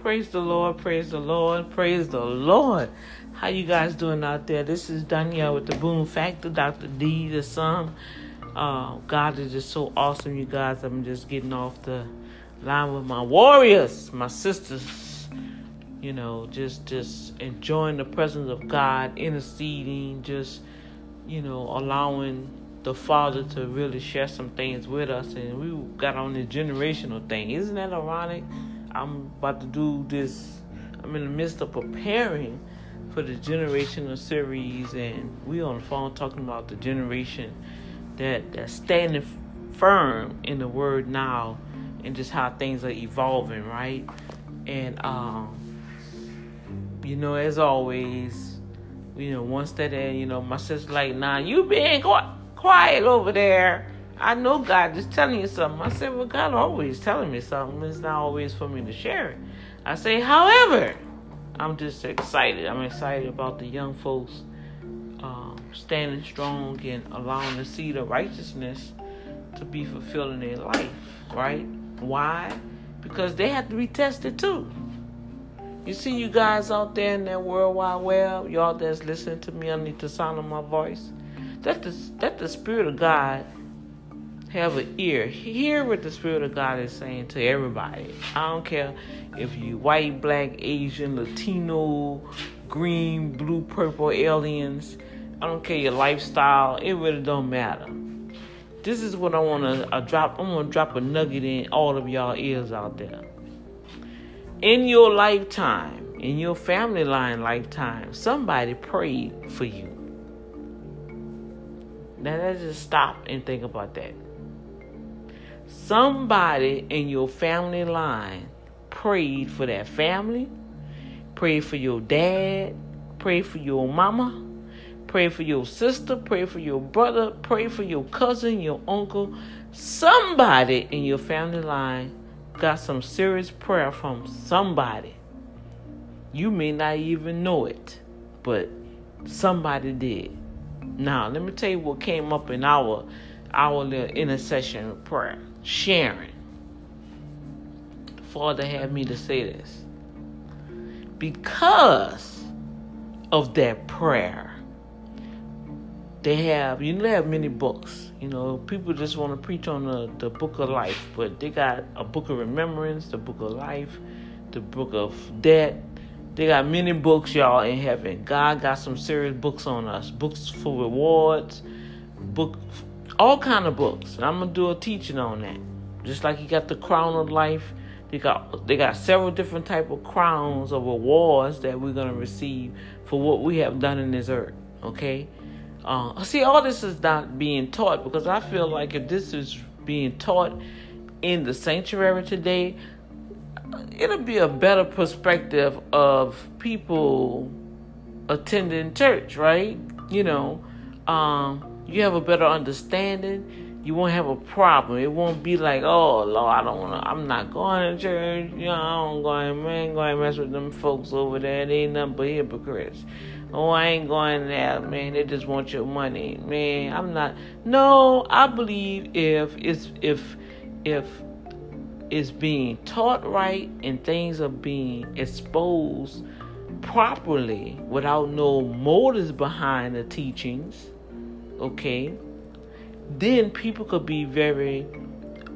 Praise the Lord, praise the Lord, praise the Lord. How you guys doing out there? This is Danielle with the Boom Factor, Dr. D, the son. Uh, God is just so awesome, you guys. I'm just getting off the line with my warriors, my sisters. You know, just just enjoying the presence of God, interceding, just you know, allowing the Father to really share some things with us. And we got on the generational thing. Isn't that ironic? I'm about to do this. I'm in the midst of preparing for the generational series, and we on the phone talking about the generation that that's standing firm in the word now, and just how things are evolving, right? And um, you know, as always, you know, once that, you know, my sister like, nah, you being quiet over there. I know God is telling you something. I said, Well, God always telling me something. It's not always for me to share it. I say, however, I'm just excited. I'm excited about the young folks um, standing strong and allowing the seed of righteousness to be fulfilled in their life, right? Why? Because they have to be tested too. You see, you guys out there in that world wide web, y'all that's listening to me underneath the sound of my voice, that the, the Spirit of God have an ear. Hear what the Spirit of God is saying to everybody. I don't care if you white, black, Asian, Latino, green, blue, purple, aliens. I don't care your lifestyle. It really don't matter. This is what I want to drop. I'm gonna drop a nugget in all of y'all ears out there. In your lifetime, in your family line lifetime, somebody prayed for you. Now let's just stop and think about that. Somebody in your family line prayed for that family, prayed for your dad, prayed for your mama, pray for your sister, pray for your brother, pray for your cousin, your uncle. Somebody in your family line got some serious prayer from somebody. You may not even know it, but somebody did. Now, let me tell you what came up in our our little intercession prayer sharing. Father had me to say this. Because of that prayer, they have, you know, they have many books. You know, people just want to preach on the, the book of life, but they got a book of remembrance, the book of life, the book of death. They got many books, y'all, in heaven. God got some serious books on us. Books for rewards, book all kind of books. And I'm gonna do a teaching on that. Just like he got the crown of life, they got they got several different type of crowns of rewards that we're gonna receive for what we have done in this earth. Okay. Uh, see, all this is not being taught because I feel like if this is being taught in the sanctuary today, it'll be a better perspective of people attending church, right? You know, um, you have a better understanding, you won't have a problem. It won't be like, oh Lord, I don't wanna I'm not going to church, you know, I don't going man going to mess with them folks over there. They ain't nothing but hypocrites. Oh, I ain't going there, man. They just want your money. Man, I'm not no, I believe if it's if if it's being taught right and things are being exposed properly without no motives behind the teachings okay, then people could be very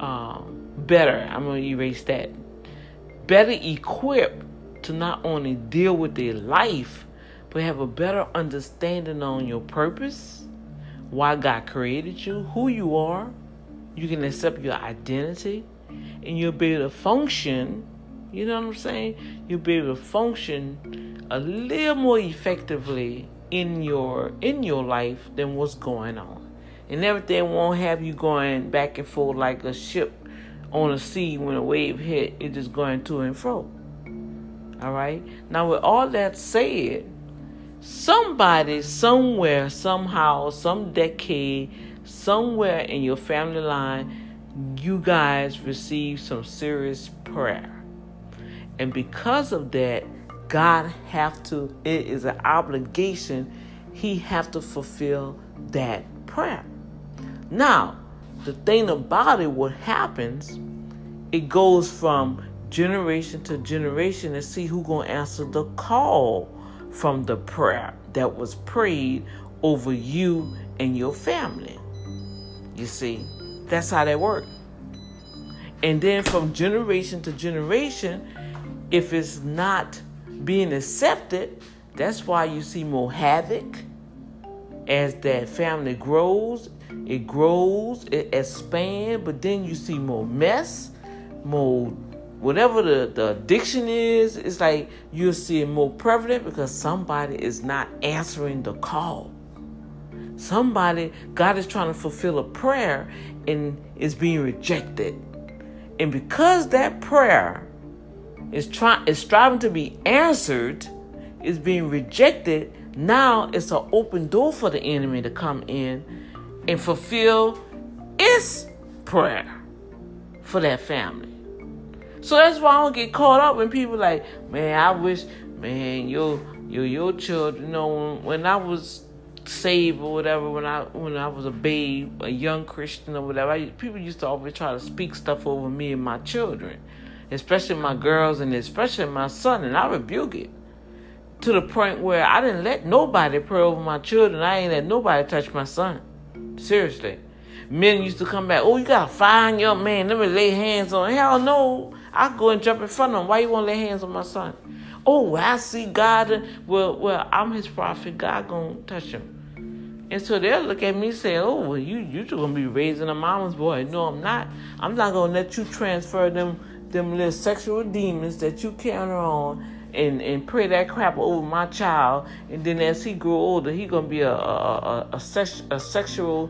um, better. I'm going to erase that. Better equipped to not only deal with their life, but have a better understanding on your purpose, why God created you, who you are. You can accept your identity, and you'll be able to function. You know what I'm saying? You'll be able to function a little more effectively in your in your life than what's going on. And everything won't have you going back and forth like a ship on a sea when a wave hit, it just going to and fro. All right. Now, with all that said, somebody, somewhere, somehow, some decade, somewhere in your family line, you guys received some serious prayer. And because of that, God have to, it is an obligation, he have to fulfill that prayer. Now, the thing about it, what happens, it goes from generation to generation and see who gonna answer the call from the prayer that was prayed over you and your family. You see, that's how that works. And then from generation to generation, if it's not being accepted, that's why you see more havoc as that family grows. It grows, it expands, but then you see more mess, more whatever the, the addiction is, it's like you'll see it more prevalent because somebody is not answering the call. Somebody, God is trying to fulfill a prayer and is being rejected. And because that prayer is trying is striving to be answered, is being rejected, now it's an open door for the enemy to come in and fulfill its prayer for that family. So that's why I don't get caught up when people like, man, I wish, man, your your your children, you know, when, when I was saved or whatever, when I when I was a babe, a young Christian or whatever, I, people used to always try to speak stuff over me and my children, especially my girls and especially my son, and I rebuke it to the point where I didn't let nobody pray over my children. I ain't let nobody touch my son. Seriously. Men used to come back, oh, you got a fine young man. Let me lay hands on him. Hell no. I go and jump in front of him. Why you want to lay hands on my son? Oh, I see God. Well, well, I'm his prophet. God gonna touch him. And so they'll look at me and say, oh, well, you you just gonna be raising a mama's boy. No, I'm not. I'm not gonna let you transfer them them little sexual demons that you carry on and, and pray that crap over my child. And then as he grow older, he gonna be a a, a, a, sex, a sexual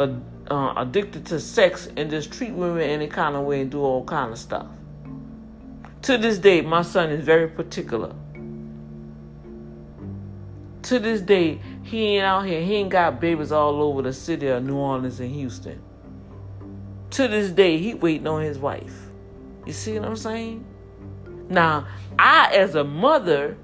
uh, addicted to sex and just treat women any kind of way and do all kind of stuff. To this day, my son is very particular. To this day, he ain't out here. He ain't got babies all over the city of New Orleans and Houston. To this day, he waiting on his wife. You see what I'm saying? Now, I, as a mother,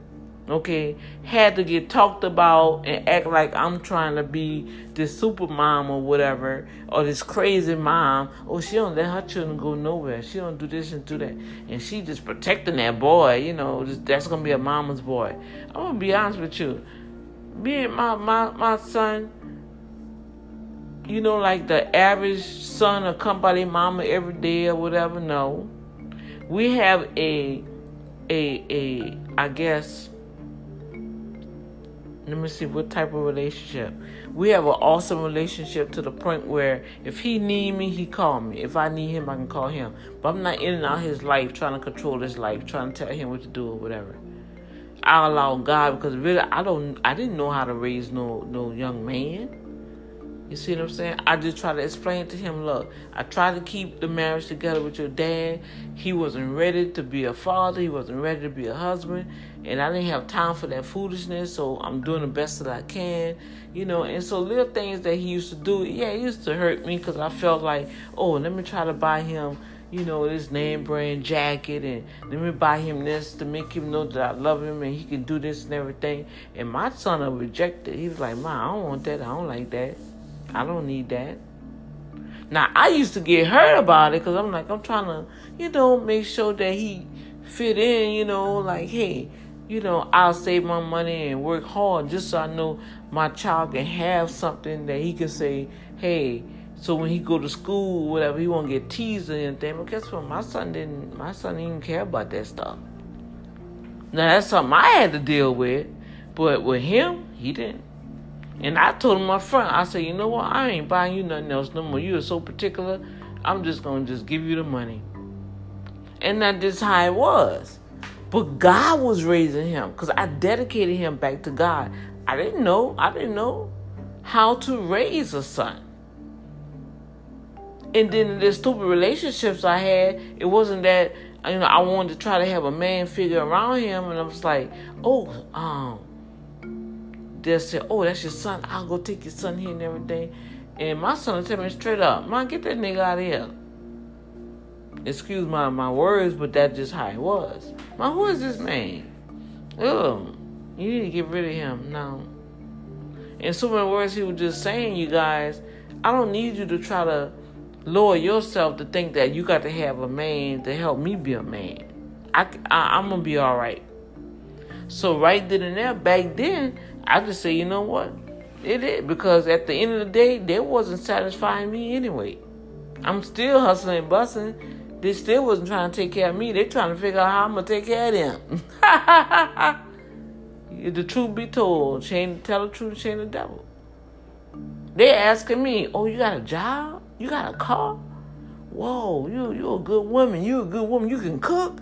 okay, had to get talked about and act like I'm trying to be this super mom or whatever, or this crazy mom. Oh, she don't let her children go nowhere. She don't do this and do that, and she just protecting that boy. You know, that's gonna be a mama's boy. I'm gonna be honest with you. Me and my my my son. You know, like the average son of come by their mama every day or whatever. No, we have a a a I guess let me see what type of relationship. We have an awesome relationship to the point where if he need me, he call me. If I need him, I can call him. But I'm not in and out his life trying to control his life, trying to tell him what to do or whatever. I allow God because really I don't I didn't know how to raise no no young man. You see what I'm saying? I just try to explain to him, look, I tried to keep the marriage together with your dad. He wasn't ready to be a father. He wasn't ready to be a husband. And I didn't have time for that foolishness, so I'm doing the best that I can. You know, and so little things that he used to do, yeah, it used to hurt me because I felt like, oh, let me try to buy him, you know, this name mm. brand jacket and let me buy him this to make him know that I love him and he can do this and everything. And my son rejected. He was like, Ma, I don't want that. I don't like that. I don't need that. Now I used to get hurt about it because I'm like I'm trying to, you know, make sure that he fit in. You know, like hey, you know, I'll save my money and work hard just so I know my child can have something that he can say, hey. So when he go to school, whatever, he won't get teased or anything. But guess what? My son didn't. My son didn't care about that stuff. Now that's something I had to deal with, but with him, he didn't. And I told him up front, I said, you know what? I ain't buying you nothing else no more. You are so particular. I'm just gonna just give you the money. And that is how it was. But God was raising him because I dedicated him back to God. I didn't know. I didn't know how to raise a son. And then the stupid relationships I had, it wasn't that you know I wanted to try to have a man figure around him, and I was like, oh, um, they'll say, "Oh, that's your son. I'll go take your son here and everything." And my son will tell me straight up, "Man, get that nigga out of here." Excuse my my words, but that's just how it was. Man, who is this man? Ugh, you need to get rid of him now. In so many words, he was just saying, you guys, I don't need you to try to lower yourself to think that you got to have a man to help me be a man. I, I I'm gonna be all right. So right then and there, back then, I just say, you know what, it is because at the end of the day, they wasn't satisfying me anyway. I'm still hustling and busting. They still wasn't trying to take care of me. They trying to figure out how I'm gonna take care of them. the truth be told, chain tell the truth, chain the devil. They asking me, "Oh, you got a job? You got a car? Whoa, you you a good woman. You a good woman. You can cook."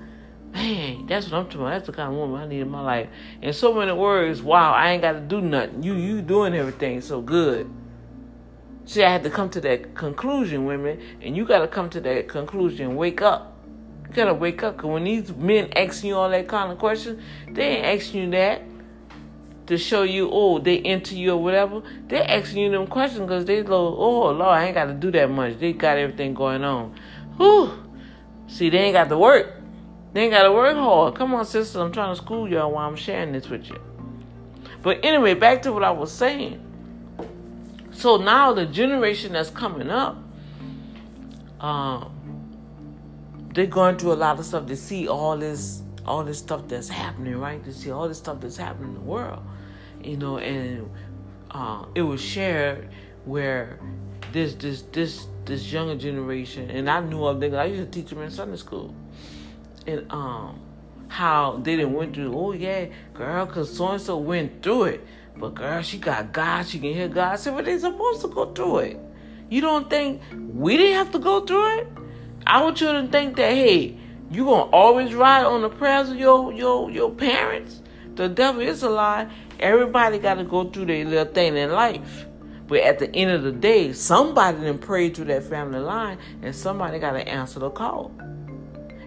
Man, that's what I'm talking about. That's the kind of woman I need in my life. In so many words, wow, I ain't got to do nothing. You you doing everything so good. See, I had to come to that conclusion, women, and you got to come to that conclusion. Wake up. You got to wake up, because when these men asking you all that kind of questions, they ain't asking you that to show you, oh, they into you or whatever. They asking you them questions because they go, oh, Lord, I ain't got to do that much. They got everything going on. Whew. See, they ain't got to work. They ain't got to work hard. Come on, sister, I'm trying to school y'all while I'm sharing this with you. But anyway, back to what I was saying. So now the generation that's coming up, um, they're going through a lot of stuff to see all this all this stuff that's happening, right? To see all this stuff that's happening in the world, you know, and uh, it was shared where this this this this younger generation, and I knew of them. I used to teach them in Sunday school, and um, how they didn't went through. Oh yeah, girl, cause so and so went through it. But girl, she got God. She can hear God. I said, but they supposed to go through it. You don't think we didn't have to go through it? I want you to think that, hey, you gonna always ride on the prayers of your your your parents? The devil is a lie. Everybody got to go through their little thing in life. But at the end of the day, somebody then prayed through that family line, and somebody got to answer the call.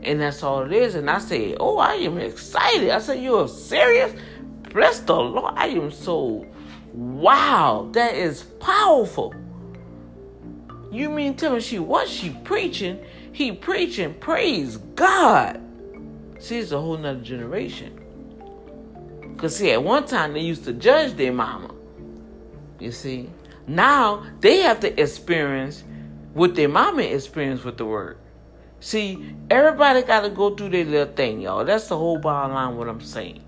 And that's all it is. And I say, oh, I am excited. I said, you're serious? Bless the Lord. I am so wow. That is powerful. You mean tell me she what she preaching? He preaching, praise God. See, it's a whole nother generation. Cause see, at one time they used to judge their mama. You see? Now they have to experience what their mama experienced with the word. See, everybody gotta go through their little thing, y'all. That's the whole bottom line what I'm saying.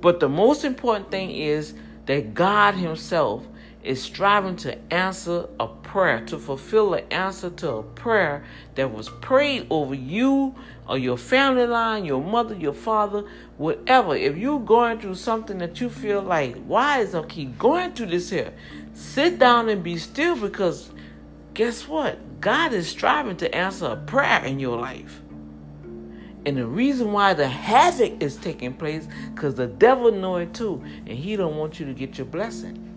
But the most important thing is that God Himself is striving to answer a prayer, to fulfill an answer to a prayer that was prayed over you or your family line, your mother, your father, whatever. If you're going through something that you feel like, why is I keep going through this here? Sit down and be still because guess what? God is striving to answer a prayer in your life. And the reason why the havoc is taking place, because the devil know it too, and he don't want you to get your blessing.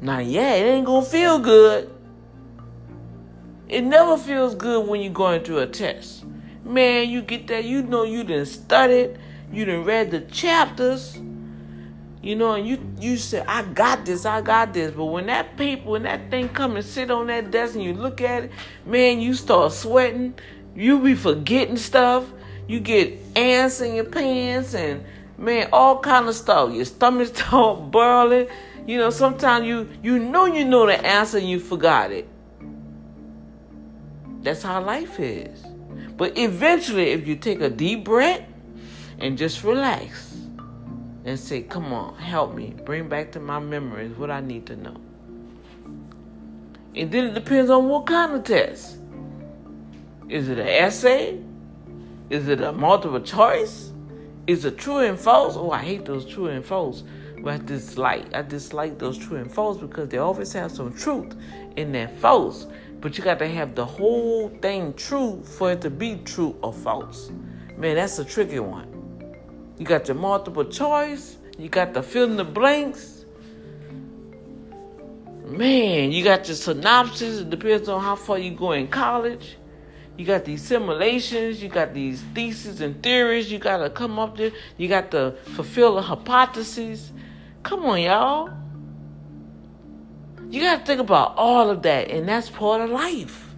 Now, yeah, it ain't gonna feel good. It never feels good when you're going through a test. Man, you get that, you know you didn't study, you didn't read the chapters, you know, and you you say, I got this, I got this. But when that paper, when that thing come and sit on that desk and you look at it, man, you start sweating you be forgetting stuff. You get ants in your pants and man, all kind of stuff. Your stomach start boiling. You know, sometimes you you know you know the answer and you forgot it. That's how life is. But eventually, if you take a deep breath and just relax and say, Come on, help me. Bring back to my memories what I need to know. And then it depends on what kind of test. Is it an essay? Is it a multiple choice? Is it true and false? Oh, I hate those true and false. But I dislike I dislike those true and false because they always have some truth in that false. But you got to have the whole thing true for it to be true or false. Man, that's a tricky one. You got your multiple choice. You got the fill in the blanks. Man, you got your synopsis. It depends on how far you go in college. You got these simulations, you got these theses and theories you got to come up there. You got to fulfill the hypotheses. Come on, y'all. You got to think about all of that, and that's part of life.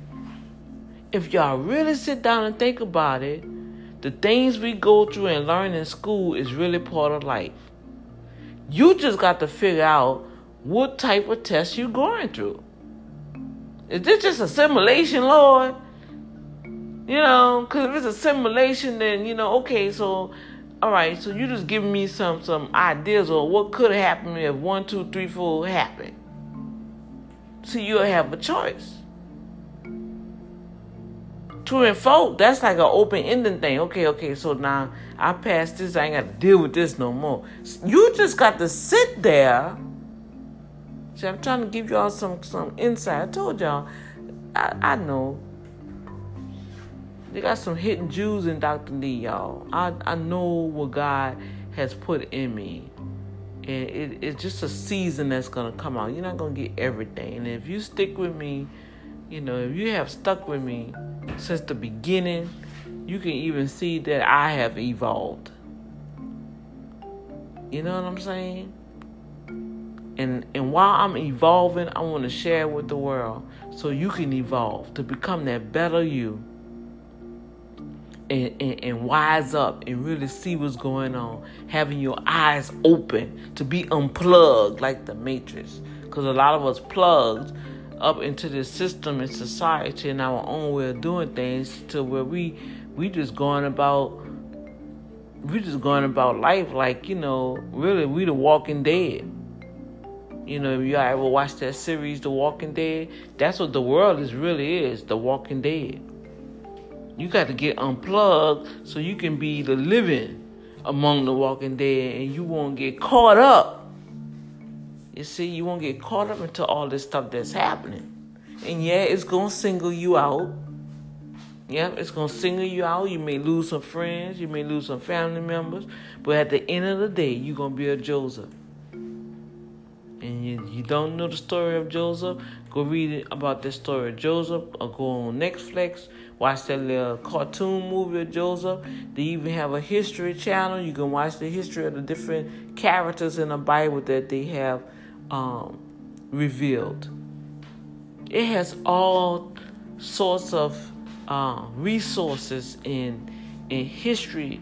If y'all really sit down and think about it, the things we go through and learn in school is really part of life. You just got to figure out what type of test you're going through. Is this just a simulation, Lord? You know, because if it's a simulation, then you know, okay, so all right, so you just giving me some some ideas of what could have happened if one, two, three, four happened. So you'll have a choice. True and folk, that's like an open ending thing. Okay, okay, so now I passed this, I ain't got to deal with this no more. You just got to sit there. See, I'm trying to give y'all some some insight. I told y'all, I, I know. They got some hidden Jews in Dr. Lee, y'all. I, I know what God has put in me. And it, it's just a season that's going to come out. You're not going to get everything. And if you stick with me, you know, if you have stuck with me since the beginning, you can even see that I have evolved. You know what I'm saying? And and while I'm evolving, I want to share with the world so you can evolve to become that better you. And, and, and, wise up and really see what's going on. Having your eyes open to be unplugged like the Matrix. Because a lot of us plugged up into this system and society and our own way of doing things to where we we just going about we just going about life like you know really we the walking dead you know if you ever watch that series the walking dead that's what the world is really is the walking dead you got to get unplugged so you can be the living among the walking dead and you won't get caught up you see, you won't get caught up into all this stuff that's happening. And yeah, it's gonna single you out. Yep, it's gonna single you out. You may lose some friends, you may lose some family members, but at the end of the day, you're gonna be a Joseph. And you, you don't know the story of Joseph, go read about the story of Joseph or go on Netflix, watch that little cartoon movie of Joseph. They even have a history channel. You can watch the history of the different characters in the Bible that they have um, revealed. It has all sorts of uh, resources in in history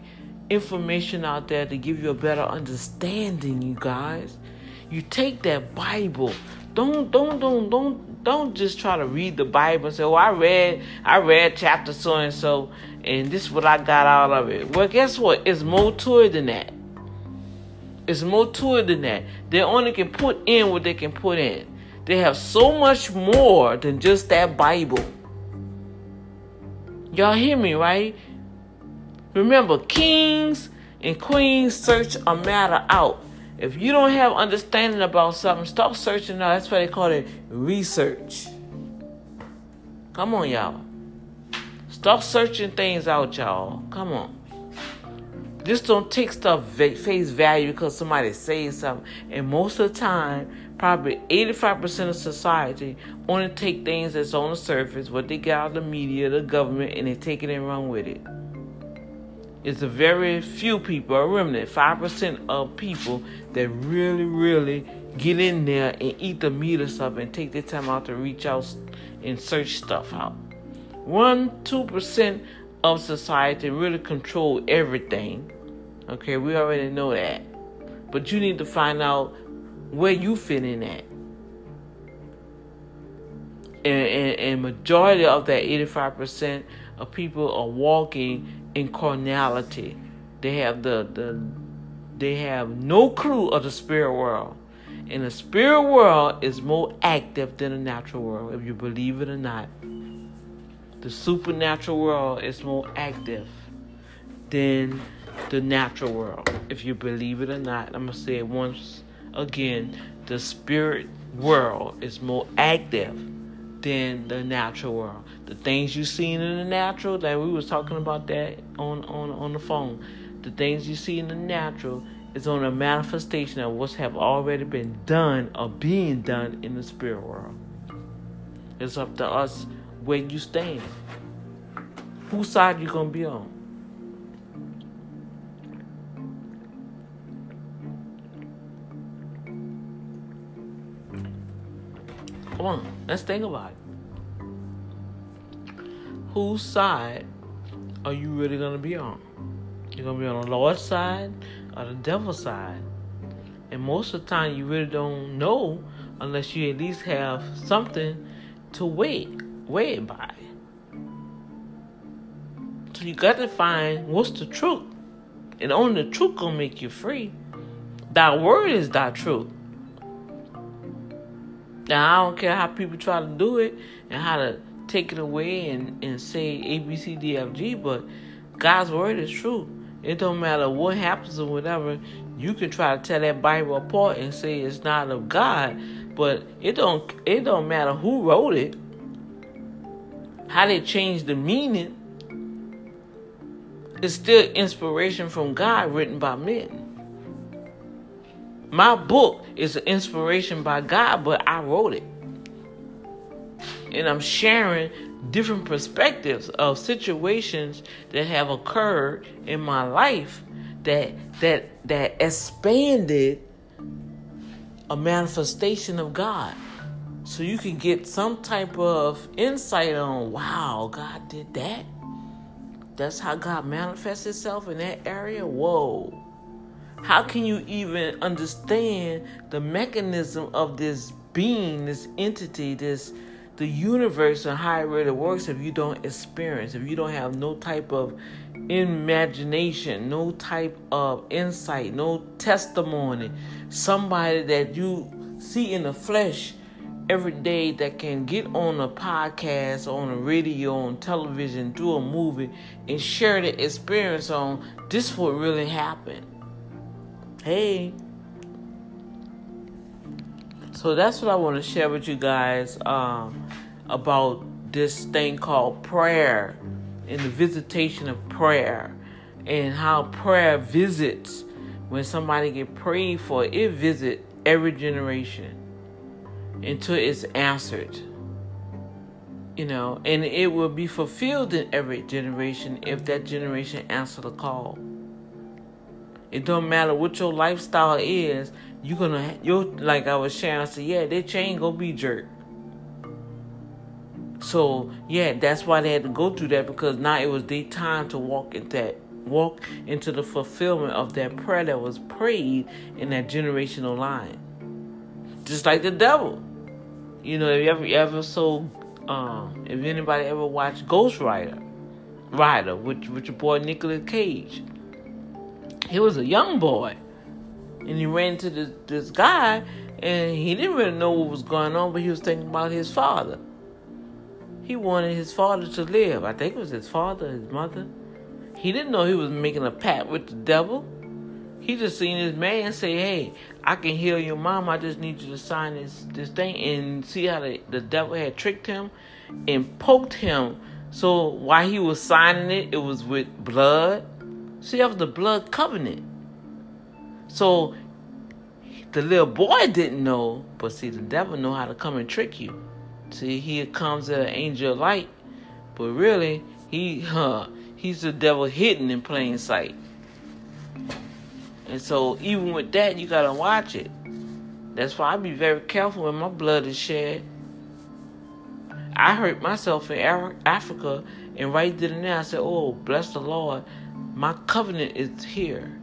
information out there to give you a better understanding. You guys, you take that Bible. Don't don't don't don't don't just try to read the Bible and say, "Oh, I read I read chapter so and so, and this is what I got out of it." Well, guess what? It's more to it than that. It's more to it than that. They only can put in what they can put in. They have so much more than just that Bible. Y'all hear me, right? Remember, kings and queens search a matter out. If you don't have understanding about something, stop searching out. That's why they call it research. Come on, y'all. Stop searching things out, y'all. Come on. Just don't take stuff face value because somebody says something. And most of the time, probably 85% of society only take things that's on the surface, what they get out of the media, the government, and they take it and run with it. It's a very few people, a remnant, 5% of people that really, really get in there and eat the meat of stuff and take their time out to reach out and search stuff out. 1 2% of society really control everything. Okay, we already know that. But you need to find out where you fit in at. And, and, and majority of that 85% of people are walking in carnality. They have the, the they have no clue of the spirit world. And the spirit world is more active than the natural world, if you believe it or not. The supernatural world is more active than the natural world. If you believe it or not, I'm going to say it once again. The spirit world is more active than the natural world. The things you see in the natural, that we was talking about that on, on, on the phone. The things you see in the natural is on a manifestation of what's have already been done or being done in the spirit world. It's up to us where you stand. Whose side you gonna be on? Come on, let's think about it. Whose side are you really gonna be on? You're gonna be on the Lord's side or the devil's side? And most of the time, you really don't know unless you at least have something to weigh, weigh by. So you got to find what's the truth. And only the truth gonna make you free. Thy word is thy truth. Now I don't care how people try to do it and how to take it away and, and say A B C D F G, but God's word is true. It don't matter what happens or whatever. You can try to tear that Bible apart and say it's not of God, but it don't it don't matter who wrote it, how they changed the meaning. It's still inspiration from God written by men. My book is an inspiration by God, but I wrote it. And I'm sharing different perspectives of situations that have occurred in my life that that that expanded a manifestation of God. So you can get some type of insight on wow, God did that. That's how God manifests itself in that area. Whoa. How can you even understand the mechanism of this being, this entity, this the universe and how it really works if you don't experience, if you don't have no type of imagination, no type of insight, no testimony, somebody that you see in the flesh every day that can get on a podcast, on a radio, on television, do a movie, and share the experience on this what really happened. Hey, so that's what I want to share with you guys um, about this thing called prayer and the visitation of prayer and how prayer visits when somebody get prayed for. It visit every generation until it's answered you know and it will be fulfilled in every generation if that generation answer the call it don't matter what your lifestyle is you gonna you like I was sharing. I said, yeah, their chain gonna be jerked. So yeah, that's why they had to go through that because now it was their time to walk in that walk into the fulfillment of that prayer that was prayed in that generational line. Just like the devil. You know, if you ever ever so um, if anybody ever watched Ghost Rider, Rider with with your boy Nicolas Cage. He was a young boy and he ran into this, this guy and he didn't really know what was going on, but he was thinking about his father. He wanted his father to live. I think it was his father, his mother. He didn't know he was making a pact with the devil. He just seen this man say, "Hey, I can heal your mom. I just need you to sign this this thing." And see how the, the devil had tricked him and poked him. So while he was signing it, it was with blood. See, that was the blood covenant. So the little boy didn't know, but see, the devil know how to come and trick you. See, here comes an angel of light, but really, he, huh, he's the devil hidden in plain sight. And so, even with that, you gotta watch it. That's why I be very careful when my blood is shed. I hurt myself in Africa, and right then and there, I said, "Oh, bless the Lord, my covenant is here."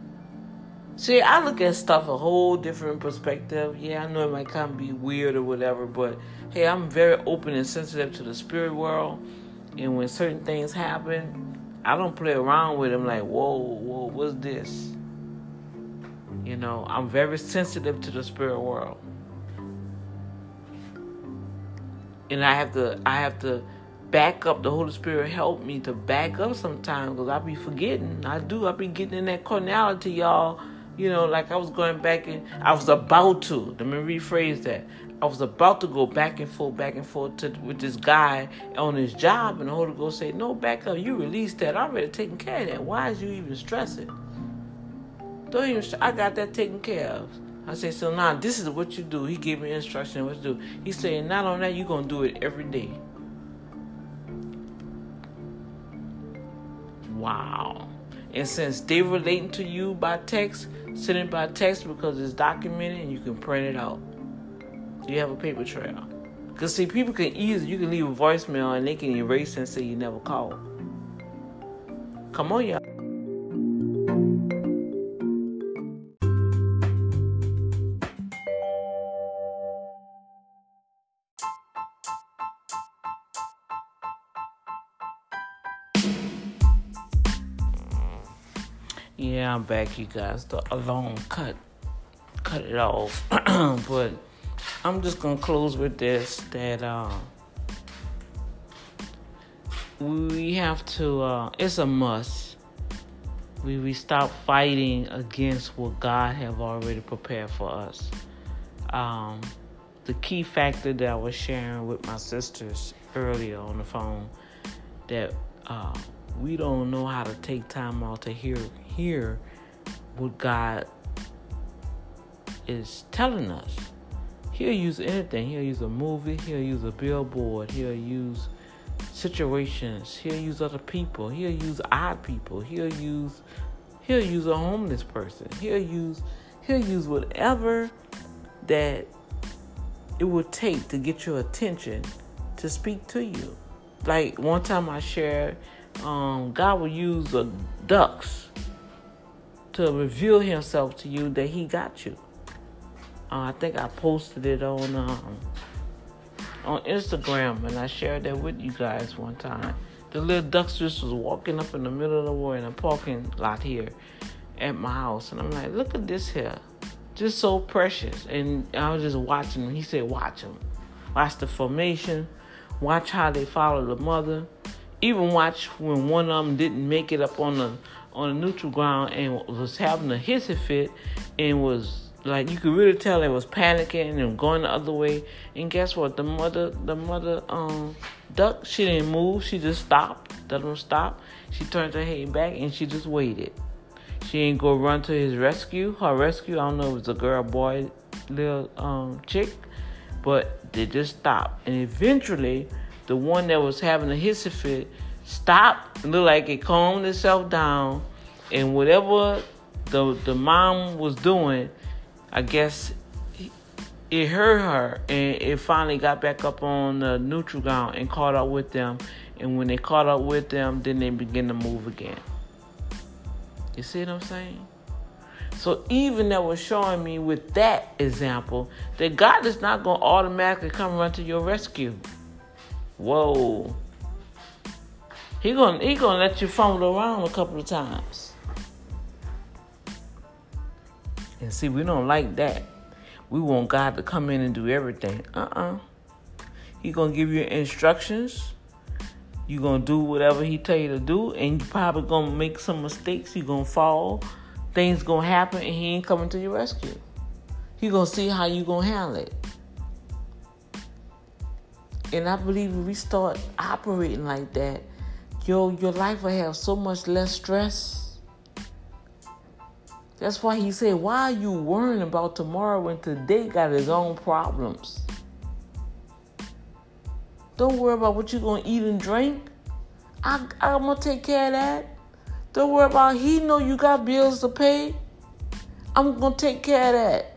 See, I look at stuff a whole different perspective. Yeah, I know it might kind of be weird or whatever, but hey, I'm very open and sensitive to the spirit world. And when certain things happen, I don't play around with them like, whoa, whoa, what's this? You know, I'm very sensitive to the spirit world. And I have to, I have to back up. The Holy Spirit help me to back up sometimes because I be forgetting. I do. I be getting in that carnality, y'all you know, like I was going back and I was about to. Let me rephrase that. I was about to go back and forth, back and forth to, with this guy on his job, and the Holy Ghost said, "No, back up. You released that. I'm already taken care of that. Why is you even stressing? Don't even. I got that taken care of." I said, "So now this is what you do." He gave me instruction what to do. He said, "Not on that, you gonna do it every day." Wow. And since they relating to you by text, Send it by text because it's documented and you can print it out. You have a paper trail. Because, see, people can easily, you can leave a voicemail and they can erase and say you never called. Come on, y'all. Yeah, I'm back, you guys. The alarm cut cut it off. but I'm just gonna close with this that uh, we have to uh, it's a must. We we stop fighting against what God have already prepared for us. Um, the key factor that I was sharing with my sisters earlier on the phone that uh, we don't know how to take time out to hear hear what God is telling us. He'll use anything. He'll use a movie. He'll use a billboard. He'll use situations. He'll use other people. He'll use odd people. He'll use he'll use a homeless person. He'll use he'll use whatever that it would take to get your attention to speak to you. Like one time I shared, um, God will use the ducks to reveal Himself to you that He got you. Uh, I think I posted it on um, on Instagram and I shared that with you guys one time. The little ducks just was walking up in the middle of the road in a parking lot here at my house, and I'm like, look at this here, just so precious. And I was just watching him. He said, watch him, watch the formation, watch how they follow the mother, even watch when one of them didn't make it up on the on the neutral ground and was having a hissy fit and was like you could really tell it was panicking and going the other way. And guess what? The mother, the mother, um, duck. She didn't move. She just stopped. Let him stop. She turned her head back and she just waited. She ain't go run to his rescue. Her rescue. I don't know if it was a girl, boy, little um chick, but they just stopped. And eventually, the one that was having a hissy fit stopped. Looked like it calmed itself down, and whatever the the mom was doing I guess it hurt her and it finally got back up on the neutral ground and caught up with them. And when they caught up with them, then they begin to move again. You see what I'm saying? So even that was showing me with that example that God is not going to automatically come run to your rescue. Whoa. He gonna he to let you fumble around a couple of times. And see, we don't like that. We want God to come in and do everything. Uh-uh. He gonna give you instructions. You gonna do whatever he tell you to do, and you probably gonna make some mistakes. You gonna fall. Things gonna happen, and he ain't coming to your rescue. He gonna see how you gonna handle it. And I believe if we start operating like that, your your life will have so much less stress that's why he said, Why are you worrying about tomorrow when today got his own problems? Don't worry about what you're to eat and drink. I, I'm to take care of that. Don't worry about he know you got bills to pay. I'm to take care of that.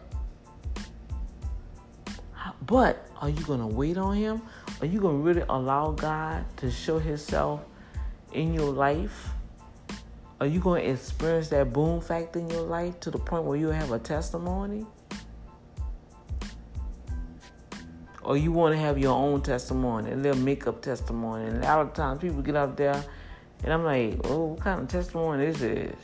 But are you to wait on him? Are you going to really allow God to show himself in your life? Are you going to experience that boom factor in your life to the point where you have a testimony? Or you want to have your own testimony, a little makeup testimony. And a lot of times people get up there and I'm like, oh, what kind of testimony is this?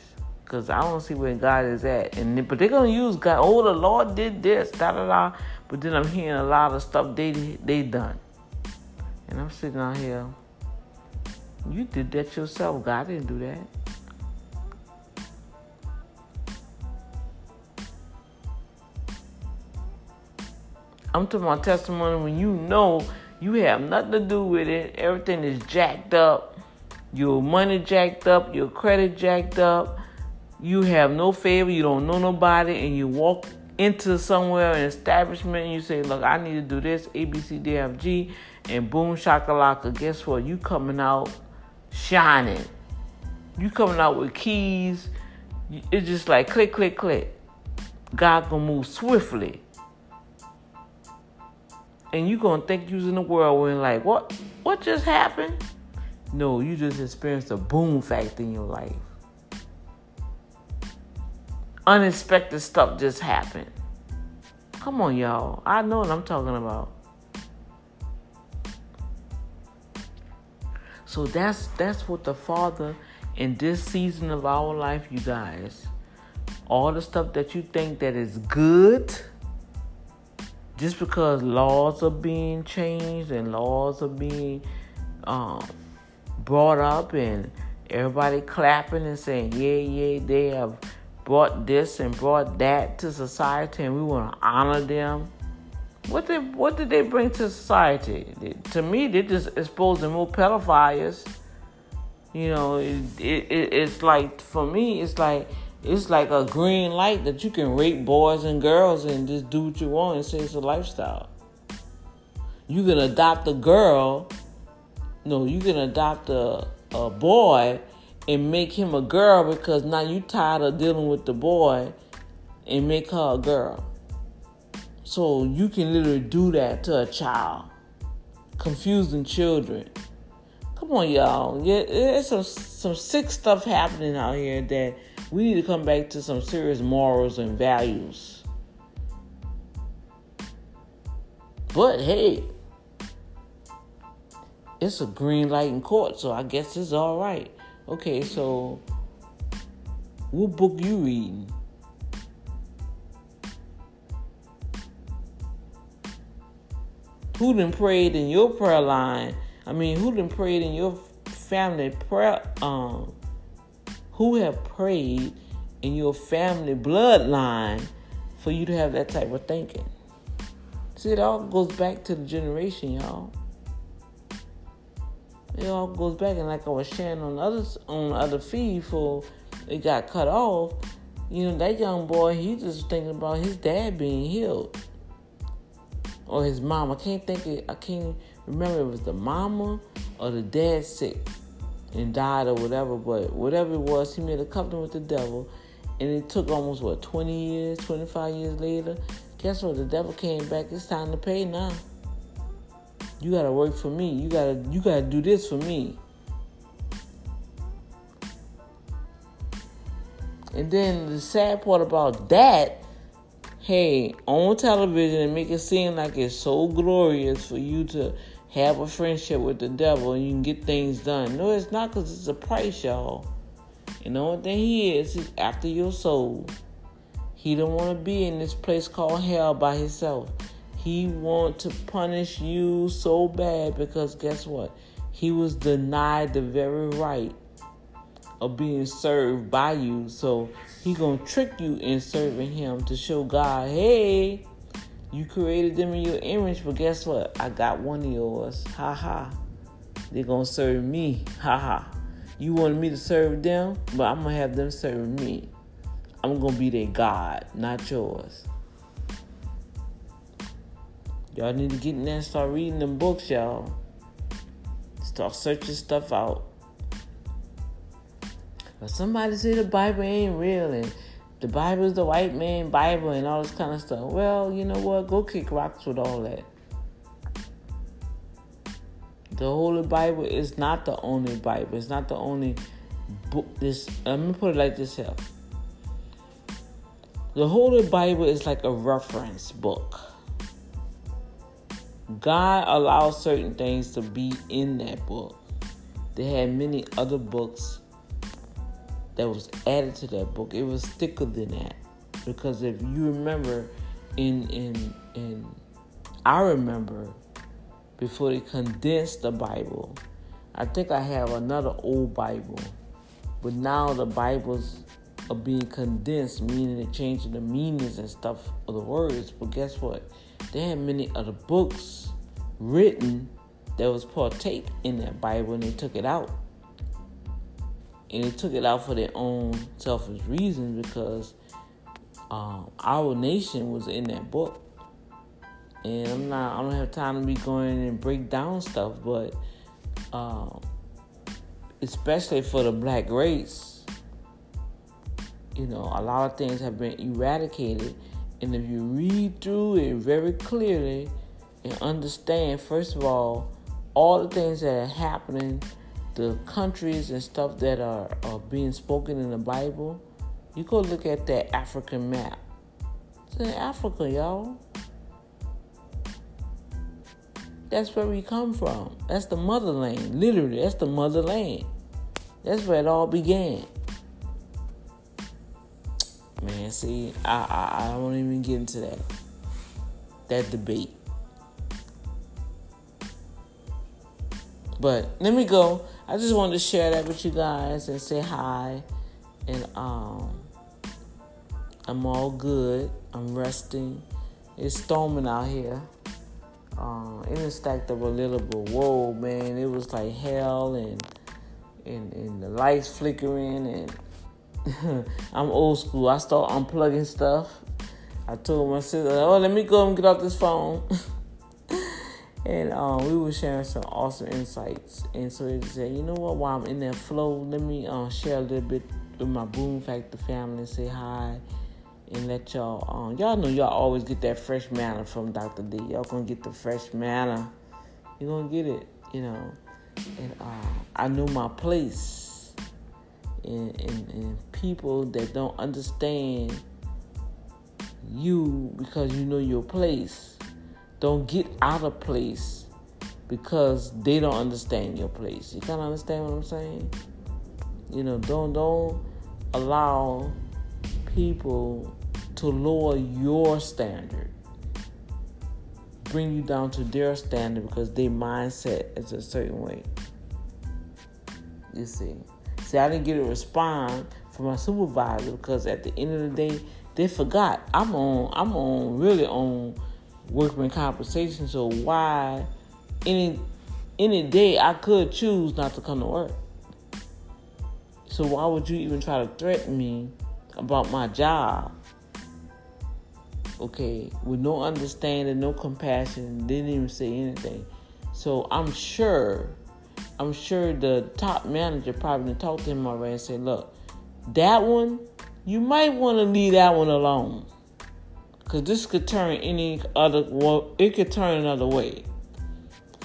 Because I don't see where God is at. And but they're gonna use God. Oh, the Lord did this, da da da. But then I'm hearing a lot of stuff they they done, and I'm sitting out here. You did that yourself. God didn't do that. I'm talking my testimony when you know you have nothing to do with it. Everything is jacked up. Your money jacked up. Your credit jacked up. You have no favor. You don't know nobody. And you walk into somewhere, an establishment, and you say, Look, I need to do this, A, B, C, D, F, G. And boom, shakalaka. Guess what? You coming out shining. You coming out with keys. It's just like click, click, click. God gonna move swiftly and you're gonna think you're in the whirlwind like what what just happened no you just experienced a boom factor in your life unexpected stuff just happened come on y'all i know what i'm talking about so that's that's what the father in this season of our life, you guys, all the stuff that you think that is good, just because laws are being changed and laws are being um, brought up and everybody clapping and saying, yeah, yeah, they have brought this and brought that to society and we want to honor them. What did what did they bring to society? To me, they just exposing more pedophiles. You know, it, it, it's like for me, it's like it's like a green light that you can rape boys and girls and just do what you want and say it's a lifestyle. You can adopt a girl. No, you can adopt a, a boy and make him a girl because now you tired of dealing with the boy and make her a girl. So you can literally do that to a child, confusing children. Come on, y'all. Yeah, there's some some sick stuff happening out here that we need to come back to some serious morals and values. But hey, it's a green light in court, so I guess it's all right. Okay, so what book you reading? Who done prayed in your prayer line? I mean, who done prayed in your family prayer? Um, who have prayed in your family bloodline for you to have that type of thinking? See, it all goes back to the generation, y'all it all goes back and like I was sharing on the other on other feed for it got cut off. You know that young boy, he just thinking about his dad being healed or his mom. I can't think. It, I can't remember it was the mama or the dad sick and died or whatever. But whatever it was, he made a covenant with the devil, and it took almost what 20 years, 25 years later. Guess what? The devil came back. It's time to pay now. You gotta work for me. You gotta you gotta do this for me. And then the sad part about that, hey, on television and make it seem like it's so glorious for you to have a friendship with the devil and you can get things done. No, it's not because it's a price, y'all. And the only thing he is, is after your soul. He don't want to be in this place called hell by himself. He want to punish you so bad because guess what? He was denied the very right of being served by you. So he gonna trick you in serving him to show God, hey, you created them in your image, but guess what? I got one of yours. Ha ha. They're gonna serve me. Ha ha. You wanted me to serve them, but I'm gonna have them serve me. I'm gonna be their God, not yours. Y'all need to get in there and start reading them books, y'all. Start searching stuff out. But somebody say the Bible ain't real and the Bible is the white man Bible and all this kind of stuff. Well, you know what? Go kick rocks with all that. The Holy Bible is not the only Bible. It's not the only book. This let me put it like this here. The Holy Bible is like a reference book. God allows certain things to be in that book. They had many other books that was added to that book. It was thicker than that. Because if you remember in in in I remember before they condensed the Bible. I think I have another old Bible. But now the Bibles are being condensed, meaning they're changing the meanings and stuff of the words. But guess what? They had many other books written that was partake in that Bible and they took it out. And they took it out for their own selfish reasons because um, our nation was in that book. And I'm not I don't have time to be going and break down stuff, but um, especially for the black race, you know, a lot of things have been eradicated and if you read through it very clearly and understand, first of all, all the things that are happening, the countries and stuff that are, are being spoken in the Bible, you go look at that African map. It's in Africa, y'all. That's where we come from. That's the motherland. Literally, that's the motherland. That's where it all began. Man, see, I, I, I don't even get into that that debate. But let me go. I just wanted to share that with you guys and say hi. And um, I'm all good. I'm resting. It's storming out here. Um, it was stacked up a little bit. Whoa, man! It was like hell, and and, and the lights flickering, and I'm old school. I start unplugging stuff. I told my sister, "Oh, let me go and get off this phone." and um, we were sharing some awesome insights. And so they said, you know what? While I'm in that flow, let me uh, share a little bit with my Boom Factor family and say hi and let y'all. Um, y'all know y'all always get that fresh manna from Dr. D. Y'all gonna get the fresh manna. You're gonna get it, you know. And uh, I know my place. And, and, and people that don't understand you because you know your place don't get out of place because they don't understand your place. You kind of understand what I'm saying? You know, don't don't allow people to lower your standard, bring you down to their standard because their mindset is a certain way. You see, see, I didn't get a response from my supervisor because at the end of the day, they forgot I'm on. I'm on really on workman compensation. So why any any day I could choose not to come to work. So why would you even try to threaten me about my job? Okay, with no understanding, no compassion, didn't even say anything. So I'm sure, I'm sure the top manager probably talked to him already and said, look, that one, you might want to leave that one alone. Because this could turn any other, well, it could turn another way.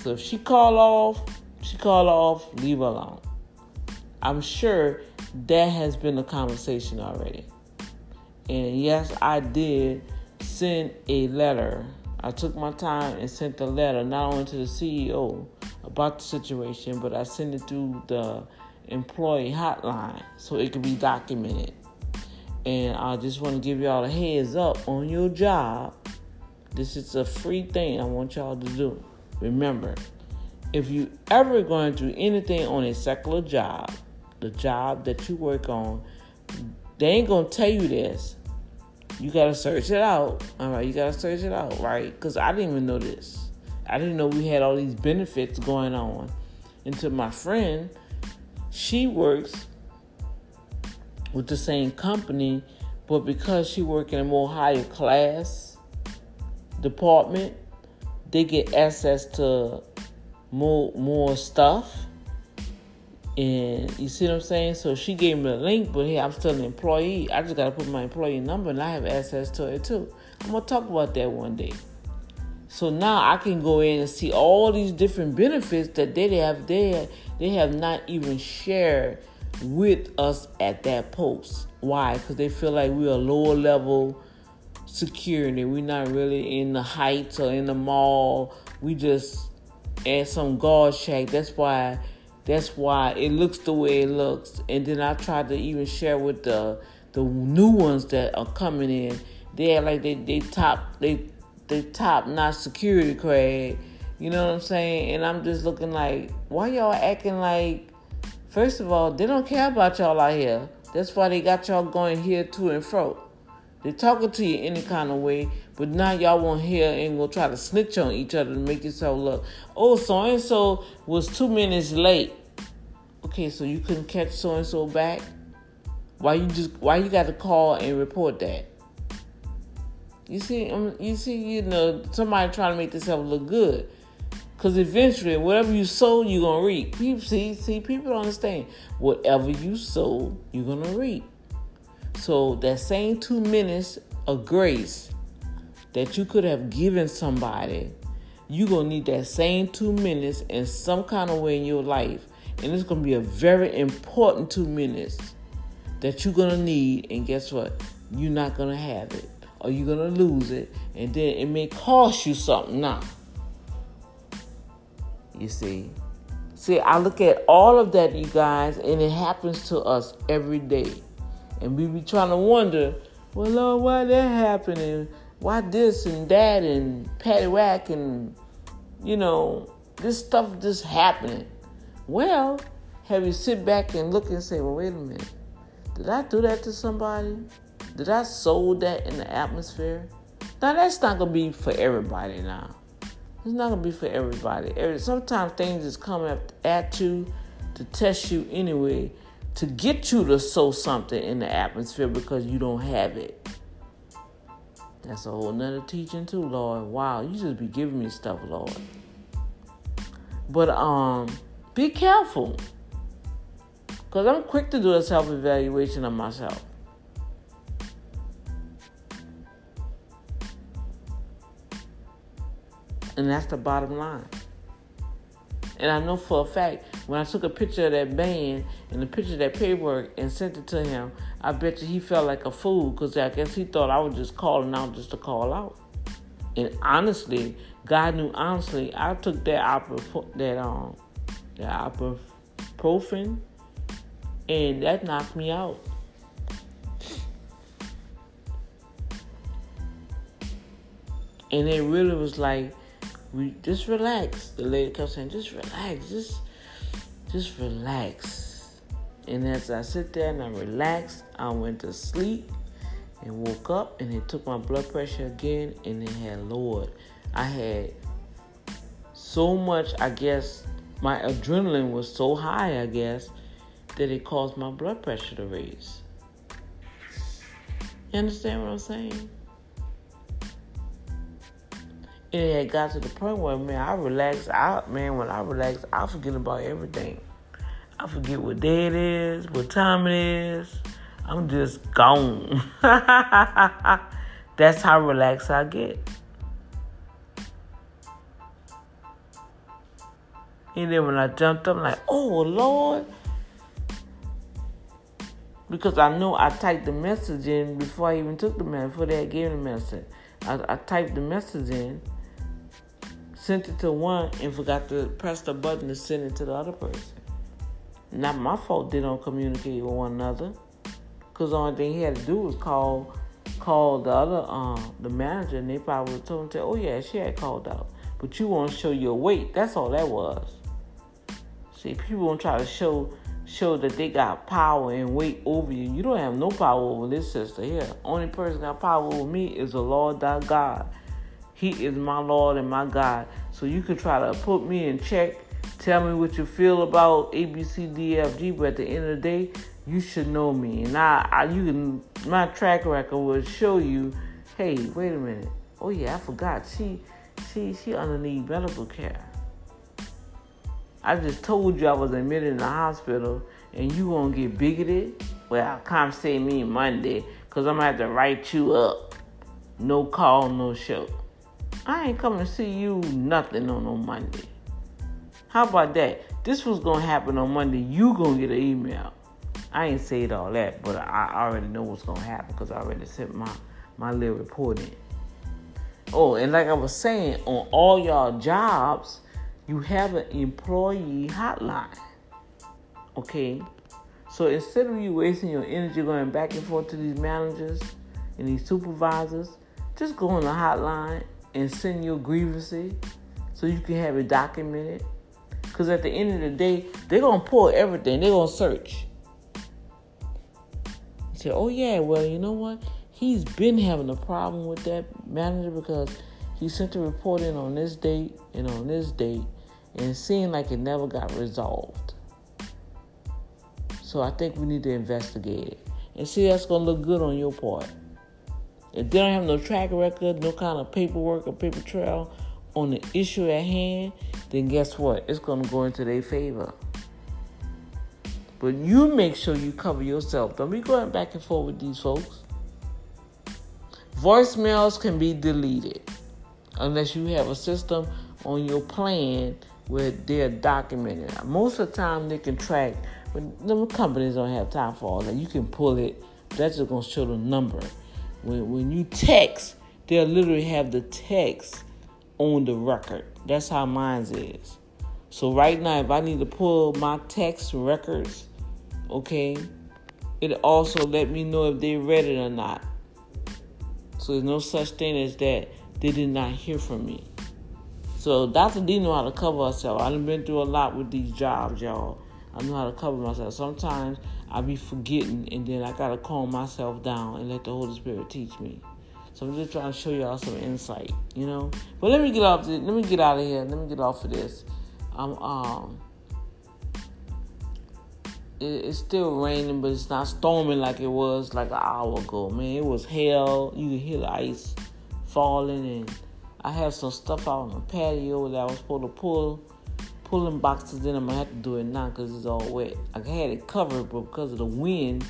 So if she call off, she call off, leave her alone. I'm sure that has been a conversation already. And yes, I did send a letter. I took my time and sent the letter not only to the CEO about the situation, but I sent it through the employee hotline so it could be documented. And I just want to give y'all a heads up on your job. This is a free thing I want y'all to do. Remember, if you ever going do anything on a secular job, the job that you work on, they ain't gonna tell you this. You gotta search it out. All right, you gotta search it out, right? Because I didn't even know this. I didn't know we had all these benefits going on. And to my friend, she works with the same company, but because she work in a more higher class department, they get access to more more stuff. And you see what I'm saying? So she gave me a link, but hey, I'm still an employee. I just gotta put my employee number and I have access to it too. I'm gonna talk about that one day. So now I can go in and see all these different benefits that they have there. They have not even shared with us at that post. Why? Because they feel like we're a lower level security. We're not really in the heights or in the mall. We just at some guard shack. That's why that's why it looks the way it looks. And then I tried to even share with the the new ones that are coming in. They are like they they top they they top notch security Craig. You know what I'm saying? And I'm just looking like, why y'all acting like First of all, they don't care about y'all out here. That's why they got y'all going here to and fro. They talking to you any kind of way, but now y'all won't hear and will try to snitch on each other to make yourself look. Oh, so and so was two minutes late. Okay, so you couldn't catch so and so back. Why you just why you got to call and report that? You see, um, you see, you know, somebody trying to make themselves look good. Because eventually, whatever you sow, you're going to reap. People, see, see, people don't understand. Whatever you sow, you're going to reap. So that same two minutes of grace that you could have given somebody, you're going to need that same two minutes in some kind of way in your life. And it's going to be a very important two minutes that you're going to need. And guess what? You're not going to have it. Or you're going to lose it. And then it may cost you something now. You see? See, I look at all of that, you guys, and it happens to us every day. And we be trying to wonder, well, Lord, why that happening? Why this and that and patty whack and, you know, this stuff just happening? Well, have you sit back and look and say, well, wait a minute. Did I do that to somebody? Did I sow that in the atmosphere? Now, that's not going to be for everybody now. It's not to be for everybody. Sometimes things just come at you to test you anyway to get you to sow something in the atmosphere because you don't have it. That's a whole nother teaching too, Lord. Wow, you just be giving me stuff, Lord. But um, be careful. Because I'm quick to do a self evaluation of myself. And that's the bottom line. And I know for a fact when I took a picture of that band and the picture of that paperwork and sent it to him, I bet you he felt like a fool because I guess he thought I was just calling out just to call out. And honestly, God knew honestly, I took that opera that um that ibuprofen and that knocked me out. And it really was like, we just relax. The lady kept saying, just relax, just just relax. And as I sit there and I relaxed, I went to sleep and woke up and it took my blood pressure again and it had lowered. I had so much, I guess, my adrenaline was so high, I guess, that it caused my blood pressure to raise. You understand what I'm saying? It had got to the point where, man, I relax out, man, when I relax, I forget about everything. I forget what day it is, what time it is. I'm just gone. That's how relaxed I get. And then when I jumped up, I'm like, oh, Lord. Because I know I typed the message in before I even took the message, before they gave the message. I, I typed the message in sent it to one and forgot to press the button to send it to the other person. Not my fault they don't communicate with one another. Cause the only thing he had to do was call call the other um the manager and they probably told him, to, oh yeah, she had called out. But you want to show your weight. That's all that was. See, people to try to show show that they got power and weight over you. You don't have no power over this sister here. Only person got power over me is the Lord thy God. He is my Lord and my God. So you can try to put me in check, tell me what you feel about A, B, C, D, F, G, but at the end of the day, you should know me. And I, I you can my track record will show you, hey, wait a minute. Oh yeah, I forgot. She she she underneath medical care. I just told you I was admitted in the hospital and you gonna get bigoted? Well, come see me Monday, cause I'm gonna have to write you up. No call, no show. I ain't coming to see you nothing on no Monday. How about that? This was gonna happen on Monday. You gonna get an email. I ain't said all that, but I already know what's gonna happen because I already sent my my little report in. Oh, and like I was saying, on all y'all jobs, you have an employee hotline. Okay? So instead of you wasting your energy going back and forth to these managers and these supervisors, just go on the hotline and send your grievances so you can have it documented. Because at the end of the day, they're going to pull everything, they're going to search. Say, oh, yeah, well, you know what? He's been having a problem with that manager because he sent a report in on this date and on this date, and seemed like it never got resolved. So I think we need to investigate it and see that's going to look good on your part. If they don't have no track record, no kind of paperwork or paper trail on the issue at hand, then guess what? It's going to go into their favor. But you make sure you cover yourself. Don't be going back and forth with these folks. Voicemails can be deleted unless you have a system on your plan where they're documented. Most of the time, they can track, but the companies don't have time for all that. You can pull it. That's just going to show the number when, when you text, they'll literally have the text on the record. That's how mine is. So right now, if I need to pull my text records, okay, it also let me know if they read it or not. So there's no such thing as that they did not hear from me. So Dr. D know how to cover herself. I've been through a lot with these jobs, y'all. I know how to cover myself. Sometimes I be forgetting, and then I gotta calm myself down and let the Holy Spirit teach me. So I'm just trying to show y'all some insight, you know. But let me get off. This let me get out of here. Let me get off of this. I'm um. It, it's still raining, but it's not storming like it was like an hour ago. Man, it was hell. You could hear the ice falling, and I had some stuff out on the patio that I was supposed to pull pulling boxes in. I'm gonna have to do it now because it's all wet. I had it covered, but because of the wind,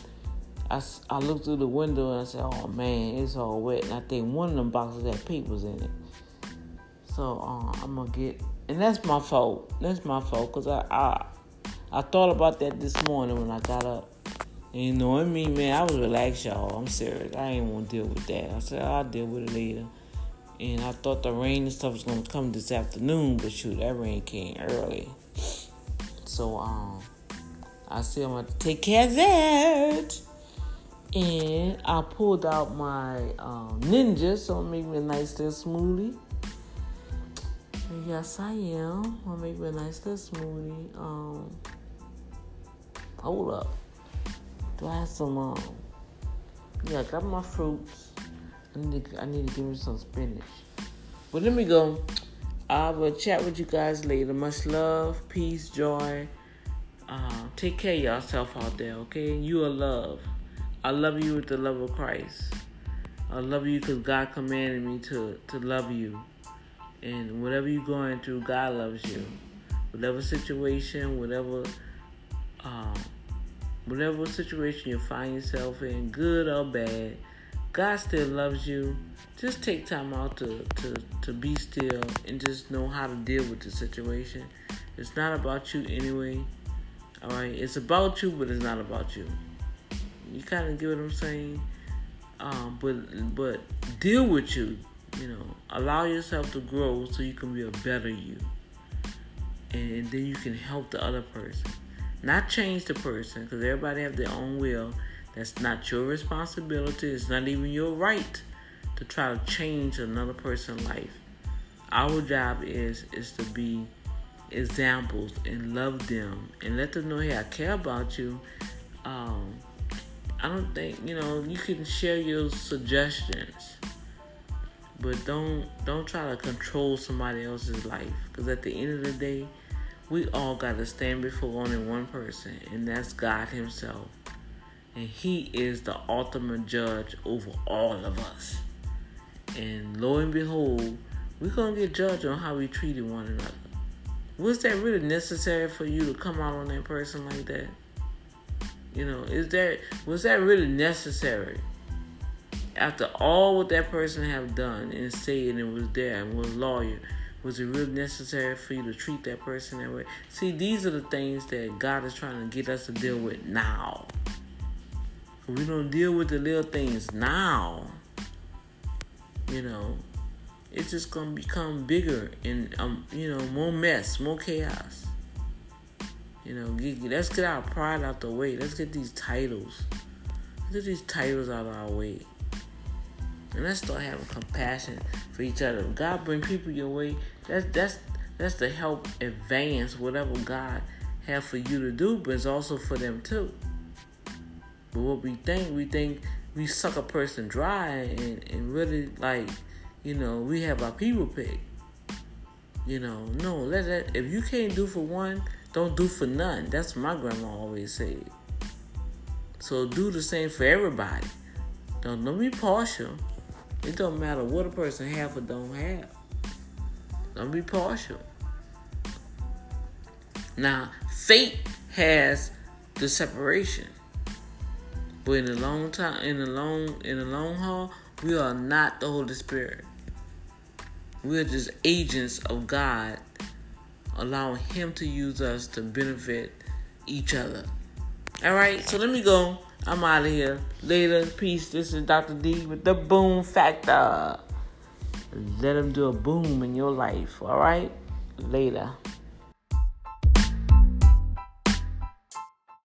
I, I looked through the window and I said, "Oh man, it's all wet." And I think one of them boxes had papers in it. So uh, I'm gonna get, and that's my fault. That's my fault because I, I I thought about that this morning when I got up. And you know what I mean, man? I was relaxed, y'all. I'm serious. I ain't want to deal with that. I said I'll deal with it later. And I thought the rain and stuff was gonna come this afternoon, but shoot, that rain came early. So um, I said I'm gonna take care of that. And I pulled out my um, ninja, so I'm making a nice little smoothie. yes, I am. I'm making a nice little smoothie. Um, hold up. Do I have some? Um, yeah, I got my fruits. I need to, I need to give me some spinach. But let me go. I will chat with you guys later. Much love, peace, joy. Uh, take care of yourself out there, okay? You are love. I love you with the love of Christ. I love you because God commanded me to, to love you. And whatever you're going through, God loves you. Whatever situation, whatever uh, whatever situation you find yourself in, good or bad, God still loves you. Just take time out to, to, to be still and just know how to deal with the situation. It's not about you anyway. Alright? It's about you, but it's not about you. You kind of get what I'm saying? Um, but but deal with you. You know, allow yourself to grow so you can be a better you. And then you can help the other person. Not change the person, because everybody have their own will that's not your responsibility. It's not even your right to try to change another person's life. Our job is is to be examples and love them and let them know, hey, I care about you. Um, I don't think you know you can share your suggestions, but don't don't try to control somebody else's life. Because at the end of the day, we all got to stand before only one person, and that's God Himself and He is the ultimate judge over all of us. And lo and behold, we're gonna get judged on how we treated one another. Was that really necessary for you to come out on that person like that? You know, is that was that really necessary? After all what that person have done and said and was there and was lawyer, was it really necessary for you to treat that person that way? See, these are the things that God is trying to get us to deal with now we don't deal with the little things now, you know, it's just gonna become bigger and um, you know, more mess, more chaos. You know, let's get our pride out the way. Let's get these titles. Let's get these titles out of our way. And let's start having compassion for each other. God bring people your way. That's that's that's to help advance whatever God have for you to do, but it's also for them too. But what we think, we think we suck a person dry and, and really like, you know, we have our people pick. You know, no, let that if you can't do for one, don't do for none. That's my grandma always said. So do the same for everybody. Don't don't be partial. It don't matter what a person have or don't have. Don't be partial. Now, fate has the separation. But in the long time, in the long, in the long haul, we are not the Holy Spirit. We are just agents of God, allowing Him to use us to benefit each other. All right, so let me go. I'm out of here. Later, peace. This is Dr. D with the Boom Factor. Let him do a boom in your life. All right, later.